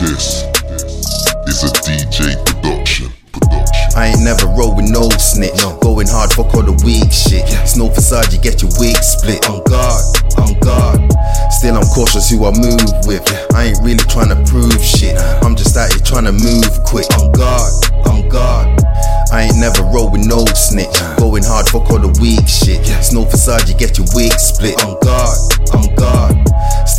This is a DJ production. Production. I ain't never roll with no snitch. No. Going hard, fuck all the weak shit. It's no facade, you get your wig split. On God, on God. Still, I'm cautious who I move with. I ain't really trying to prove shit. I'm just out here trying to move quick. On God, on God. I ain't never roll with no snitch. Going hard, fuck all the weak shit. It's no facade, you get your wig split. On God, on God.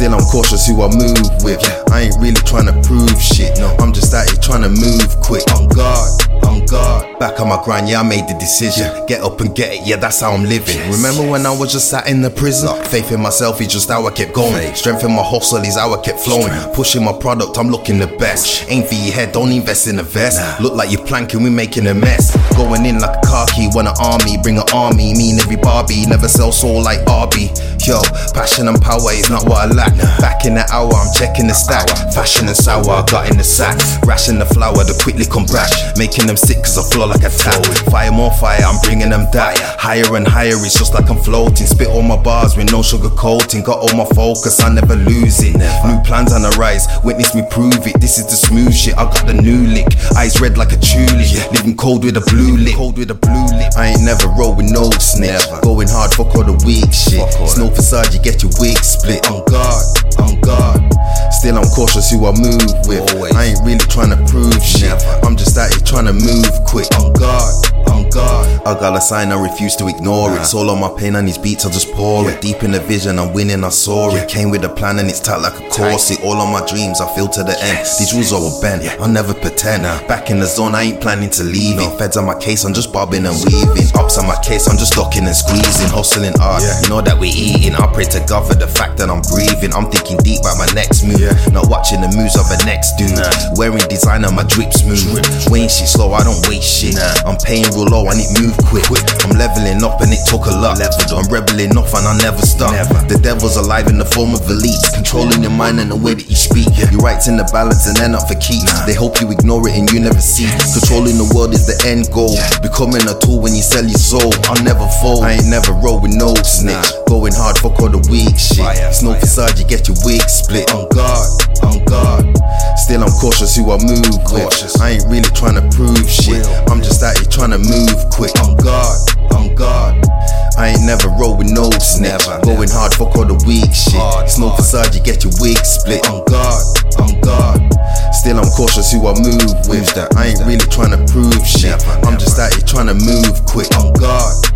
Still, I'm cautious who I move with. I ain't really trying to prove shit. No, I'm just out here trying to move quick. On God, on God. Back on my grind, yeah, I made the decision. Get up and get it, yeah, that's how I'm living. Remember when I was just sat in the prison? Faith in myself is just how I kept going. Strength in my hustle is how I kept flowing. Pushing my product, I'm looking the best. Aim for your head, don't invest in a vest. Look like you're planking, we making a mess. Going in like a car key, want an army, bring an army. Mean every Barbie, never sell soul like Arby. Yo, passion and power is not what I lack. Back in the hour, I'm checking the stack. Fashion and sour, I got in the sack. Ration the flour, to quickly come back. Making them sick cause I flow like a tap. Fire more fire, bringing them that. Higher and higher, it's just like I'm floating. Spit all my bars with no sugar coating. Got all my focus, I never lose it. New plans on the rise, witness me prove it. This is the smooth shit, I got the new lick. Eyes red like a tulip. Living cold with a blue lip. Cold with a blue lip. I ain't never roll with no snitch. Going hard, fuck all the weak shit. It's no facade, you get your wig split. On God, on God. Still, I'm cautious who I move with. Always. I ain't really trying to prove shit. I'm just out here trying to move quick. On God. I got a sign, I refuse to ignore it. It's all on my pain and these beats, I just pour it. Deep in the vision, I'm winning, I saw it. Came with a plan and it's tight like a corset. All on my dreams, I feel to the end. These rules are all bent, I'll never pretend. Back in the zone, I ain't planning to leave it. Feds on my case, I'm just bobbing and weaving. Ops on my case, I'm just locking and squeezing. Hustling hard, you know that we eating. I pray to God for the fact that I'm breathing. I'm thinking deep about my next move. Not watching the moves of the next dude. Wearing designer, my drip smooth. Weighing shit slow, I don't waste shit. I'm paying real low and it move quick. I'm leveling up and it took a lot. I'm rebelling off and I never stop. The devil's alive in the form of elites, controlling your mind and the way that you speak. Your rights in the balance and they're not for keeps. They hope you ignore it and you never see. Controlling the world is the end goal. Becoming a tool when you sell your soul. I'll never fold. I ain't never roll with no snitch. Going hard, fuck all the weak shit. It's no facade, you get your wig split. On God, on God. Still, I'm cautious who I move with. I ain't really trying to prove shit. I'm just out here trying to move quick. On God, on God. I ain't never roll with no snitch. Going hard, fuck all the weak shit. It's no facade, you get your wig split. On God, on God. Still, I'm cautious who I move with. That I ain't really trying to prove shit. I'm just out here trying to move quick. On God.